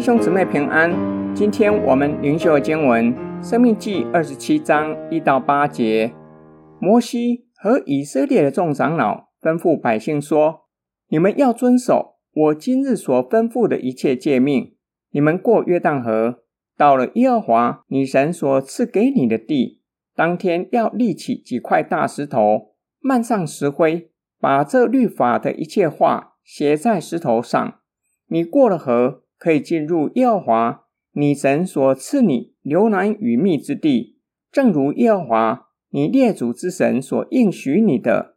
弟兄姊妹平安。今天我们灵修的经文《生命记》二十七章一到八节。摩西和以色列的众长老吩咐百姓说：“你们要遵守我今日所吩咐的一切诫命。你们过约旦河，到了耶和华你神所赐给你的地，当天要立起几块大石头，漫上石灰，把这律法的一切话写在石头上。你过了河。”可以进入耶和华你神所赐你流奶与蜜之地，正如耶和华你列祖之神所应许你的。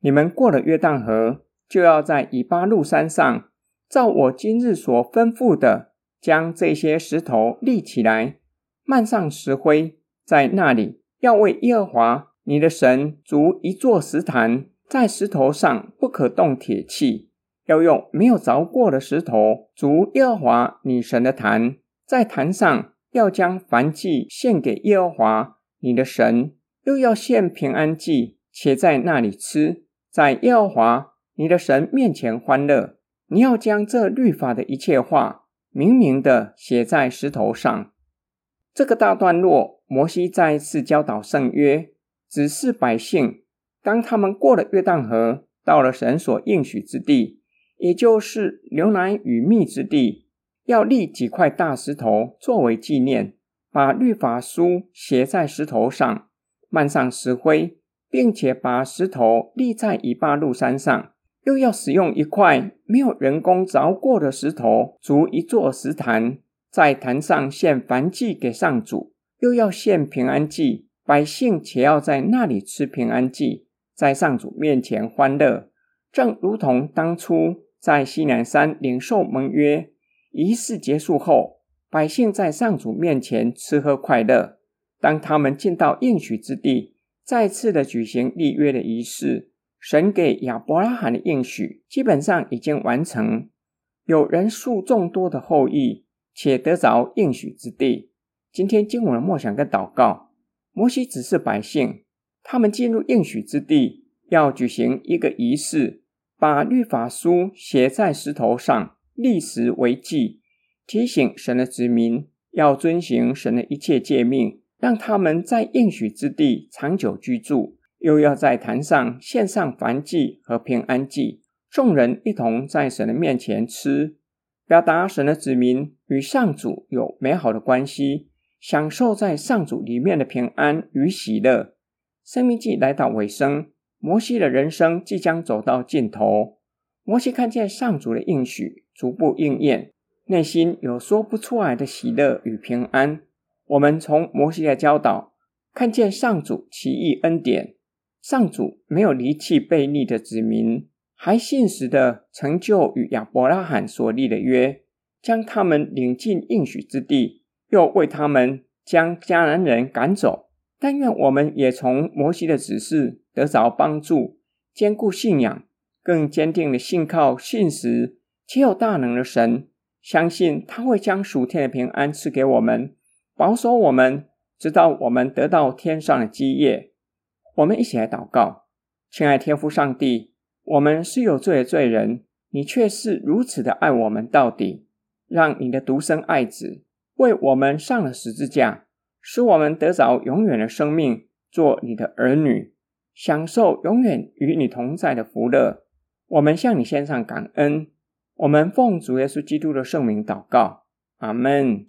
你们过了约旦河，就要在以巴路山上，照我今日所吩咐的，将这些石头立起来，漫上石灰，在那里要为耶和华你的神筑一座石坛，在石头上不可动铁器。要用没有凿过的石头筑耶和华你神的坛，在坛上要将燔祭献给耶和华你的神，又要献平安祭，且在那里吃，在耶和华你的神面前欢乐。你要将这律法的一切话明明的写在石头上。这个大段落，摩西再一次教导圣约，指示百姓，当他们过了约旦河，到了神所应许之地。也就是牛奶与蜜之地，要立几块大石头作为纪念，把律法书写在石头上，漫上石灰，并且把石头立在以巴路山上。又要使用一块没有人工凿过的石头筑一座石坛，在坛上献燔祭给上主，又要献平安祭，百姓且要在那里吃平安祭，在上主面前欢乐，正如同当初。在西南山领受盟约仪式结束后，百姓在上主面前吃喝快乐。当他们进到应许之地，再次的举行立约的仪式，神给亚伯拉罕的应许基本上已经完成，有人数众多的后裔，且得着应许之地。今天经文的默想跟祷告，摩西指示百姓，他们进入应许之地要举行一个仪式。把律法书写在石头上，立石为记，提醒神的子民要遵行神的一切诫命，让他们在应许之地长久居住。又要在坛上献上燔祭和平安祭，众人一同在神的面前吃，表达神的子民与上主有美好的关系，享受在上主里面的平安与喜乐。生命记来到尾声。摩西的人生即将走到尽头。摩西看见上主的应许逐步应验，内心有说不出来的喜乐与平安。我们从摩西的教导看见上主奇异恩典，上主没有离弃悖逆的子民，还信实的成就与亚伯拉罕所立的约，将他们领进应许之地，又为他们将迦南人赶走。但愿我们也从摩西的指示得着帮助，坚固信仰，更坚定的信靠信实且有大能的神，相信他会将属天的平安赐给我们，保守我们，直到我们得到天上的基业。我们一起来祷告，亲爱天父上帝，我们是有罪的罪人，你却是如此的爱我们到底，让你的独生爱子为我们上了十字架。使我们得着永远的生命，做你的儿女，享受永远与你同在的福乐。我们向你献上感恩，我们奉主耶稣基督的圣名祷告，阿门。